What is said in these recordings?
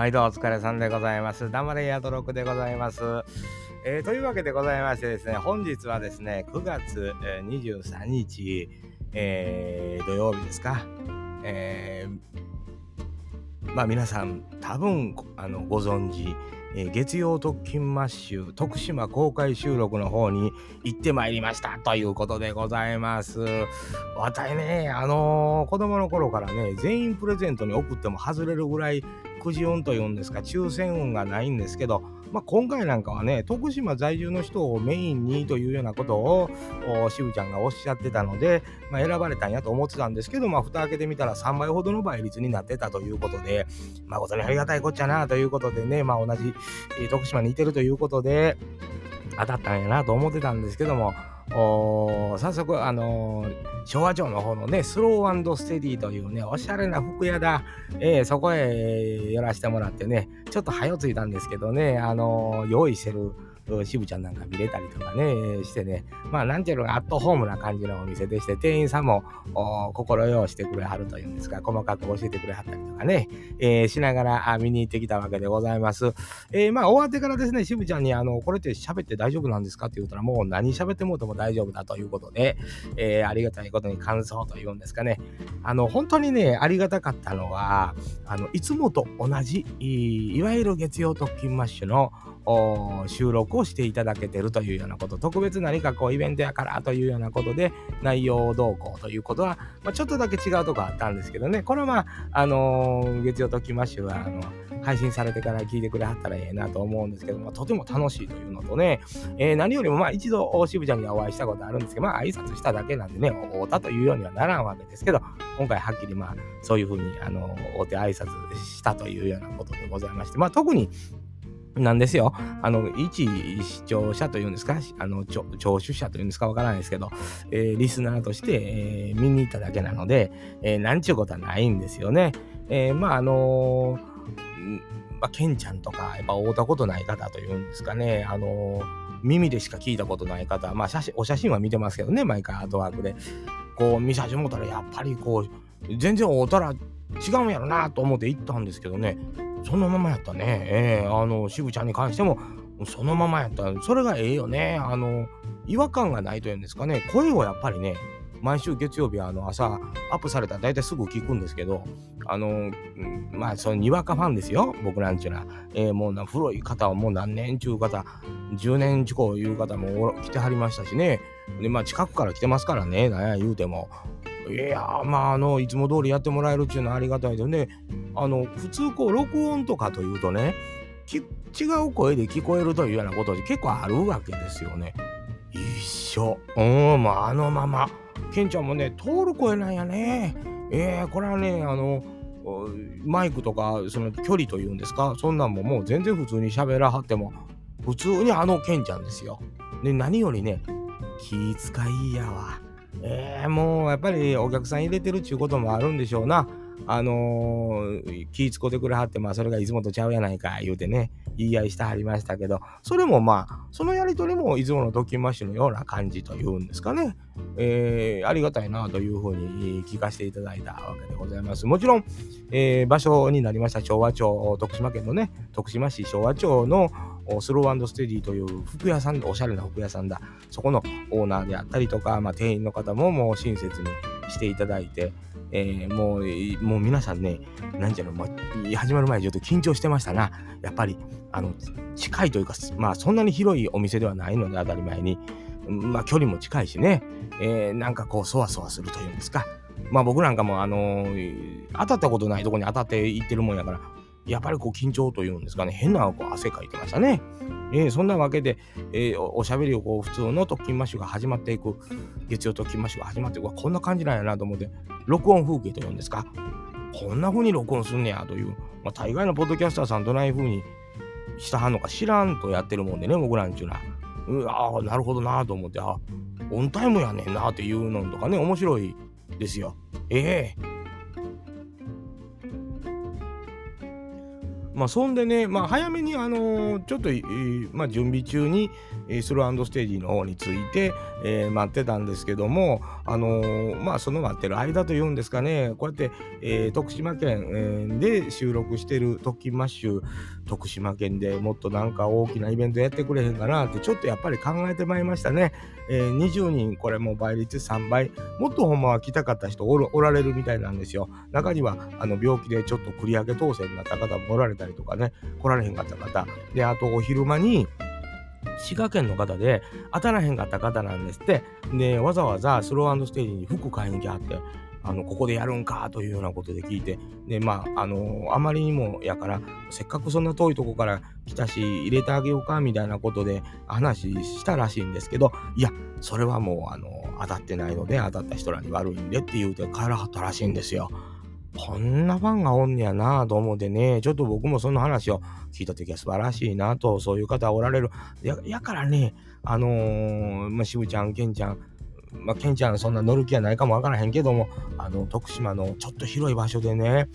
毎度お疲れさんでございます。黙れヤドロクでございます。えー、というわけでございましてですね、本日はですね、9月23日、えー、土曜日ですか。えー、まあ皆さん多分あのご存知、えー、月曜特勤マッシュ徳島公開収録の方に行ってまいりましたということでございます。わたいね、あのー、子供の頃からね、全員プレゼントに送っても外れるぐらいくじ運というんですか、抽選運がないんですけど、まあ、今回なんかはね、徳島在住の人をメインにというようなことを渋ちゃんがおっしゃってたので、まあ、選ばれたんやと思ってたんですけど、まあ、蓋開けてみたら3倍ほどの倍率になってたということで、誠にありがたいこっちゃなということでね、まあ、同じ、徳島にいてるということで、当たったんやなと思ってたんですけども、早速、あのー、昭和町の方のね、スローステディというね、おしゃれな服屋だ、えー、そこへ寄らせてもらってね、ちょっと早ついたんですけどね、あのー、用意してる渋ちゃんなんか見れたりとかね、してね、まあ、なんていうのアットホームな感じのお店でして、店員さんも心よしてくれはるというんですか、細かく教えてくれはったりとかね、えー、しながら見に行ってきたわけでございます。えー、まあ、終わってからですね、渋ちゃんに、あの、これって喋って大丈夫なんですかって言うたら、もう何喋ってもうても大丈夫だということで、えー、ありがたいことに感想というんですかね、あの、本当にね、ありがたかったのは、あの、いつもと同じ、いわゆる月曜特勤マッシュの収録をしていただけてるというようなこと、特別何かこうイベントやからというようなことで内容動向ということは、まあ、ちょっとだけ違うとこあったんですけどね、これはまあ、あのー、月曜ときましは、あの、配信されてから聞いてくれはったらええなと思うんですけども、とても楽しいというのとね、えー、何よりもまあ一度渋ちゃんにはお会いしたことあるんですけど、まあ挨拶しただけなんでね、会うたというようにはならんわけですけど、今回はっきりまあそういうふうに、あの、会うて挨拶したというようなことでございまして、まあ特になんですよ。あの、一視聴者というんですか、あの、聴取者というんですか？わからないですけど、えー、リスナーとして、えー、見に行っただけなので、えー、なんちゅうことはないんですよね。えー、まあ、あのまあ、ケンちゃんとか、やっぱ会うたことない方というんですかね、あの耳でしか聞いたことない方、まあ、写真、お写真は見てますけどね、毎回アートワークで。こう、見させてもらったら、やっぱりこう、全然会うたら違うんやろなと思って行ったんですけどね、そのままやったね。えー、あの、渋ちゃんに関しても、そのままやった。それがええよね。あの、違和感がないというんですかね。声をやっぱりね、毎週月曜日あの朝アップされたら大体すぐ聞くんですけど、あの、まあ、そのにわかファンですよ、僕なんちゅうのは。えー、もうな古い方はもう何年ちゅう方、10年近くいう方も来てはりましたしね。で、まあ、近くから来てますからね、なや言うても。いやまああのいつも通りやってもらえるっていうのはありがたいでねあの普通こう録音とかというとね違う声で聞こえるというようなことで結構あるわけですよね。一緒。うん、まあ、あのまま。ケンちゃんもね、通る声なんやね。えー、これはね、あの、マイクとか、その距離というんですか、そんなんももう全然普通に喋らはっても、普通にあのケンちゃんですよ。で、何よりね、気遣いやわ。えー、もうやっぱりお客さん入れてるっちゅうこともあるんでしょうな。あのー、気使ってくれはって、まあそれがいつもとちゃうやないか言うてね、言い合いしてはりましたけど、それもまあ、そのやりとりもいつものドキマッシュのような感じというんですかね。えー、ありがたいなというふうに聞かせていただいたわけでございます。もちろん、えー、場所になりました昭和町、徳島県のね、徳島市昭和町のスローステディという服屋さん、おしゃれな服屋さんだ。そこのオーナーであったりとか、まあ、店員の方ももう親切にしていただいて、えー、もう、もう皆さんね、なんちゃうの、まあ、始まる前ちょっと緊張してましたな。やっぱり、あの、近いというか、まあ、そんなに広いお店ではないので、当たり前に。まあ、距離も近いしね、えー、なんかこう、そわそわするというんですか。まあ、僕なんかも、あのー、当たったことないとこに当たっていってるもんやから、やっぱりこう緊張というんですかね、変なこう汗かいてましたね。えー、そんなわけで、えー、おしゃべりをこう普通のトッキンマッシュが始まっていく、月曜トッキンマッシュが始まっていく、こんな感じなんやなと思って、録音風景というんですか、こんな風に録音すんねやという、まあ、大概のポッドキャスターさんどない風にしたはんのか知らんとやってるもんでね、僕らんちゅうのは。うああ、なるほどなと思って、あオンタイムやねんなっていうのとかね、面白いですよ。ええーまあ、そんでね、まあ、早めに、あのー、ちょっと、まあ、準備中にえ、スローステージの方について、えー、待ってたんですけども、あのー、まあ、その待ってる間というんですかね、こうやって、えー、徳島県、で収録してる特勤マッシュ、徳島県でもっとなんか大きなイベントやってくれへんかなって、ちょっとやっぱり考えてまいりましたね。えー、20人、これも倍率3倍、もっとほんまは来たかった人おられるみたいなんですよ。中には、あの、病気でちょっと繰り上げ当選になった方もおられたりとかね、来られへんかった方。で、あとお昼間に、滋賀県の方で当たらへんかった方なんですって。で、わざわざスローステージに服買いに来はって、あの、ここでやるんかというようなことで聞いて、で、まあ、あの、あまりにもやから、せっかくそんな遠いとこから来たし、入れてあげようかみたいなことで話したらしいんですけど、いや、それはもう、あの、当たってないので、当たった人らに悪いんでって言うて帰らはったらしいんですよ。こんなファンがおんねやなと思ってね、ちょっと僕もその話を聞いた時は素晴らしいなと、そういう方おられる。ややからね、あのー、まあ、渋ちゃん、ケンちゃん、まあ、ケンちゃんそんな乗る気はないかもわからへんけども、あの、徳島のちょっと広い場所でね、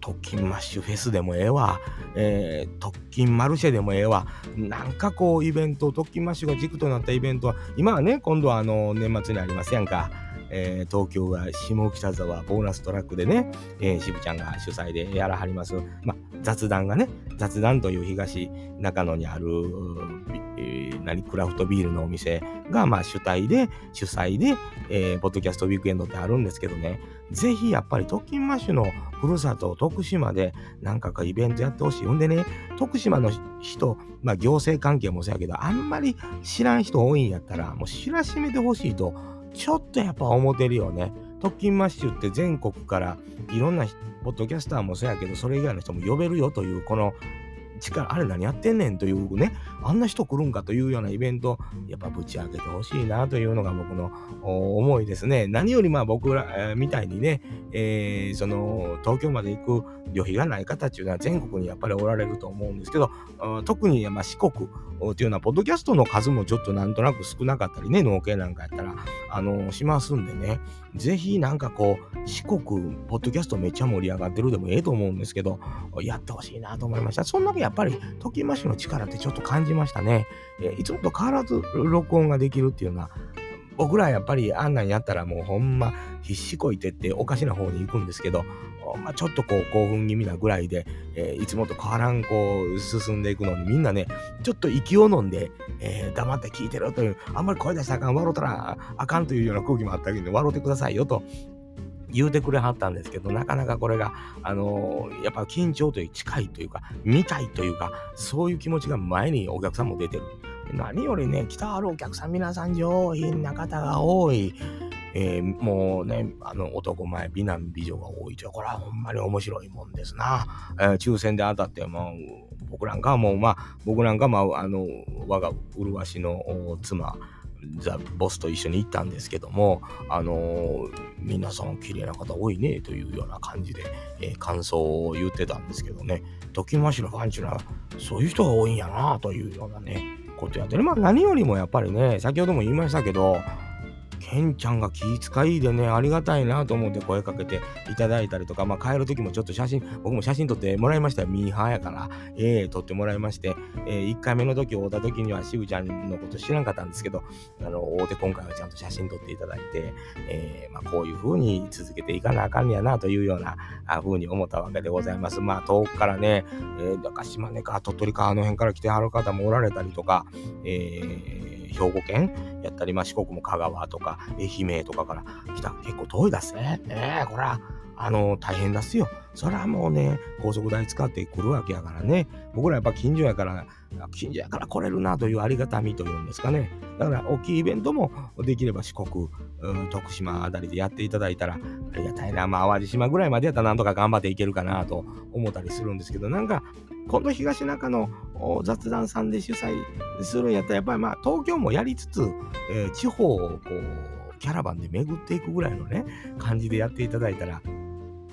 特勤マッシュフェスでもええわ、えー、特勤マルシェでもええわ、なんかこうイベント、トッキンマッシュが軸となったイベントは、今はね、今度はあの、年末にありますやんか。えー、東京が下北沢ボーナストラックでね、えー、渋ちゃんが主催でやらはります、まあ、雑談がね、雑談という東中野にある、えー、何、クラフトビールのお店が、まあ、主体で、主催で、えー、ポッドキャストウィークエンドってあるんですけどね、ぜひやっぱりトッキンマッシュのふるさと徳島でなんかイベントやってほしい。ほんでね、徳島の人、まあ行政関係もそうやけど、あんまり知らん人多いんやったら、もう知らしめてほしいとちょっとやっぱ思ってるよね。特勤マッシュって全国からいろんなポッドキャスターもそうやけど、それ以外の人も呼べるよという、この力、あれ何やってんねんというね、あんな人来るんかというようなイベント、やっぱぶち上げてほしいなというのが僕の思いですね。何よりまあ僕ら、みたいにね、えー、その東京まで行く旅費がない方っていうのは全国にやっぱりおられると思うんですけど、特にまあ四国っていうのは、ポッドキャストの数もちょっとなんとなく少なかったりね、農系なんかやったら、あの、しますんでね、ぜひなんかこう、四国、ポッドキャストめっちゃ盛り上がってるでもええと思うんですけど、やってほしいなと思いました。そんだけやっぱり、トキマシの力ってちょっと感じましたね。えいつもと変わらず録音ができるっていうのは、僕らやっぱりあんなんやったらもうほんま必死こいてっておかしな方に行くんですけど、まあ、ちょっとこう興奮気味なぐらいで、えー、いつもと変わらんこう進んでいくのにみんなね、ちょっと息を飲んで、えー、黙って聞いてるという、あんまり声出したらあかん、笑うたらあかんというような空気もあったけど、笑うてくださいよと言うてくれはったんですけど、なかなかこれが、あのー、やっぱ緊張という近いというか、見たいというか、そういう気持ちが前にお客さんも出てる。何よりね、来たあるお客さん皆さん上品な方が多い。えー、もうね、あの男前、美男美女が多いとこれはほんまに面白いもんですな。えー、抽選で当たって、もう、僕なんかはもう、まあ、僕なんか、まあ、あの、我が麗しの妻、ザ・ボスと一緒に行ったんですけども、あのー、皆さん綺麗な方多いねというような感じで、えー、感想を言ってたんですけどね、時増しのファンチュラそういう人が多いんやなというようなね、ことやってる。まあ何よりもやっぱりね、先ほども言いましたけど、ケンちゃんが気遣いでね、ありがたいなと思って声かけていただいたりとか、まあ帰る時もちょっと写真、僕も写真撮ってもらいましたよ。ミーハーやから、ええー、撮ってもらいまして、えー、1回目の時会った時には渋ちゃんのこと知らんかったんですけど、あの、会うて今回はちゃんと写真撮っていただいて、えー、まあこういう風に続けていかなあかんやなというような風に思ったわけでございます。まあ遠くからね、えー、だか島根か鳥取かあの辺から来てはる方もおられたりとか、えー兵庫県やったり、まあ、四国も香川とか愛媛とかから来た結構遠いだすね。ねえ、これは、あの、大変だすよ。それはもうね、高速代使ってくるわけやからね。僕らやっぱ近所やから、近所やから来れるなというありがたみというんですかね。だから大きいイベントもできれば四国、徳島あたりでやっていただいたらありがたいな。まあ淡路島ぐらいまでやったらなんとか頑張っていけるかなと思ったりするんですけど、なんか今度東中の雑談さんで主催するんやったらやっぱりまあ東京もやりつつ、えー、地方をこうキャラバンで巡っていくぐらいのね感じでやっていただいたら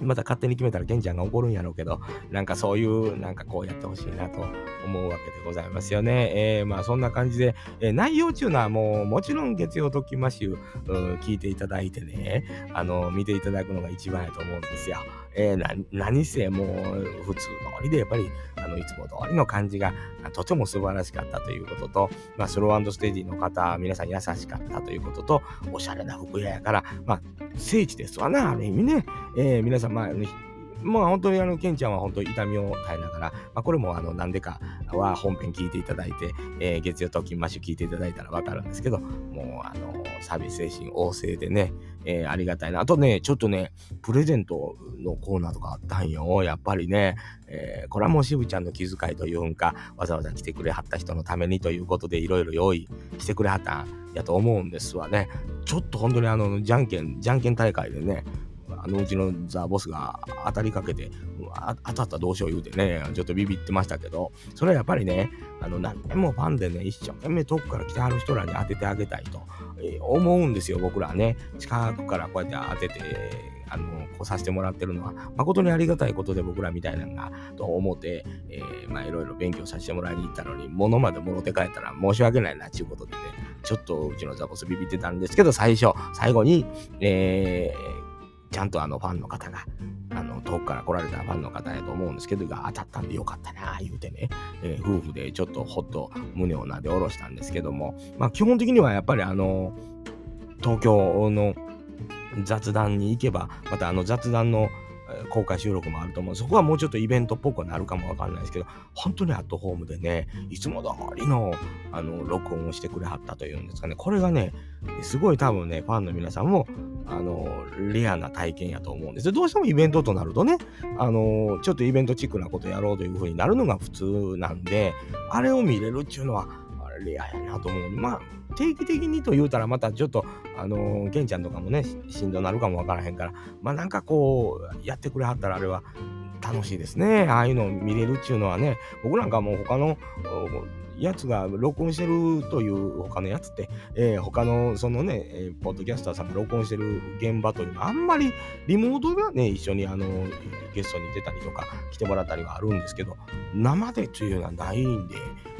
また勝手に決めたらケンちゃんが怒るんやろうけど、なんかそういう、なんかこうやってほしいなと思うわけでございますよね。えー、まあそんな感じで、えー、内容っていうのはもうもちろん月曜ときましゅう聞いていただいてね、あの、見ていただくのが一番やと思うんですよ。えー、何せもう普通通りでやっぱりあのいつも通りの感じがとても素晴らしかったということと、まあ、スローステージの方皆さん優しかったということとおしゃれな服屋やから、まあ、聖地ですわなある意味ね、えー、皆さん、まあ、まあ本当にあの、ケンちゃんは本当に痛みを耐えながら、まあこれもあの、なんでかは本編聞いていただいて、えー、月曜と金マッシュ聞いていただいたらわかるんですけど、もうあの、サービス精神旺盛でね、えー、ありがたいな。あとね、ちょっとね、プレゼントのコーナーとかあったんよ。やっぱりね、えー、これはもう渋ちゃんの気遣いというんか、わざわざ来てくれはった人のためにということで、いろいろ用意してくれはったんやと思うんですわね。ちょっと本当にあの、じゃんけん、じゃんけん大会でね、あのうちのザ・ボスが当たりかけて、当たったどうしよう言うてね、ちょっとビビってましたけど、それはやっぱりね、あの何年もファンでね、一生懸命遠くから来てはる人らに当ててあげたいと、えー、思うんですよ、僕らね。近くからこうやって当てて、あの、来させてもらってるのは、誠にありがたいことで僕らみたいなのが、と思って、えー、まあいろいろ勉強させてもらいに行ったのに、物まで戻って帰ったら申し訳ないな、ちゅうことでね、ちょっとうちのザボスビビってたんですけど、最初、最後に、えー、ちゃんとあのファンの方が、あの遠くから来られたファンの方やと思うんですけど、が当たったんでよかったな、言うてね、えー、夫婦でちょっとほっと胸をなで下ろしたんですけども、まあ基本的にはやっぱりあの、東京の雑談に行けば、またあの雑談の公開収録もあると思う。そこはもうちょっとイベントっぽくなるかもわかんないですけど、本当にアットホームでね、いつも通りの、あの、録音をしてくれはったというんですかね。これがね、すごい多分ね、ファンの皆さんも、あの、レアな体験やと思うんです。どうしてもイベントとなるとね、あの、ちょっとイベントチックなことやろうというふうになるのが普通なんで、あれを見れるっていうのは、レアやなと思う。まあ、定期的にと言うたらまたちょっと、あのー、ケンちゃんとかもね、しんどなるかもわからへんから、まあなんかこう、やってくれはったらあれは楽しいですね。ああいうのを見れるっていうのはね、僕なんかもう他のやつが録音してるという他のやつって、えー、他のそのね、えー、ポッドキャスターさんが録音してる現場というのはあんまりリモートではね、一緒にあのゲストに出たりとか来てもらったりはあるんですけど、生でというのはないんで、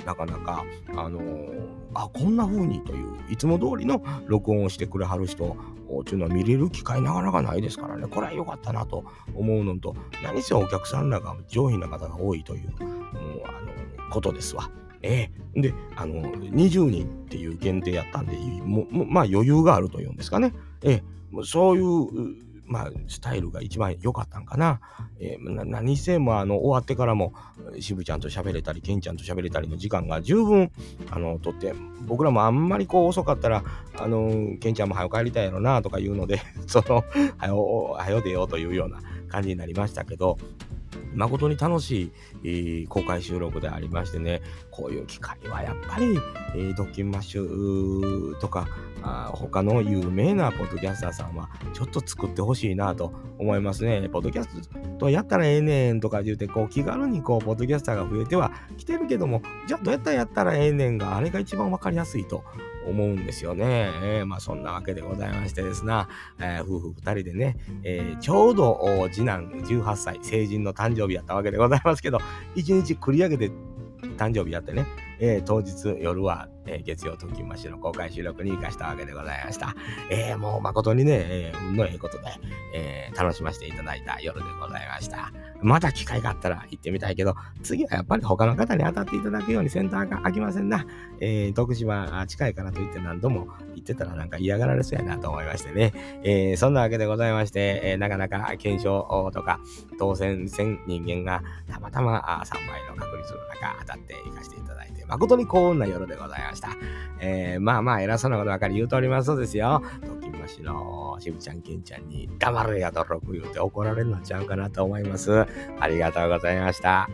なかなか、あのー、あ、こんな風にという、いつも通りの録音をしてくれはる人っていうのは見れる機会なかなかないですからね、これは良かったなと思うのと、何せお客さんらが上品な方が多いという、もうあのことですわ。ええで、あの、20人っていう限定やったんで、もまあ余裕があるというんですかね。ええそういう、まあ、スタイルが一番良かったんかな。えー、何せもあの終わってからも、渋ちゃんと喋れたり、ケンちゃんと喋れたりの時間が十分、あの、とって、僕らもあんまりこう遅かったら、あの、ケンちゃんも早く帰りたいやろなとか言うので、その、早よ、早よ出ようというような感じになりましたけど、誠に楽しい、公開収録でありましてね、こういう機会はやっぱり、えー、ドッキンマッシュとか、あ他の有名なポッドキャスターさんはちょっと作ってほしいなと思いますね。ポッドキャストやったらええねんとか言うて、こう気軽にこう、ポッドキャスターが増えてはきてるけども、じゃあどうやったらやったらええねんが、あれが一番わかりやすいと思うんですよね。えー、まあそんなわけでございましてですな、えー、夫婦二人でね、えー、ちょうど次男18歳、成人の誕生日やったわけでございますけど、一日繰り上げて誕生日やってね、えー、当日夜は、えー、月曜ときましの公開収録に行かしたわけでございました。えー、もう誠にね、えー、運のええことで、えー、楽しませていただいた夜でございました。また機会があったら行ってみたいけど、次はやっぱり他の方に当たっていただくようにセンターが開きませんな。えー、徳島近いからといって何度も行ってたらなんか嫌がられそうやなと思いましてね。えー、そんなわけでございまして、えー、なかなか検証とか当選戦人間がたまたま3倍の確率の中当たっていかせていただいて、誠に幸運な夜でございました。ましたえー、まあまあ偉そうなことばかり言うとおりますそうですよ。ときましのしぶちゃんけんちゃんに黙るやとろく言うて怒られるのちゃうかなと思います。ありがとうございました。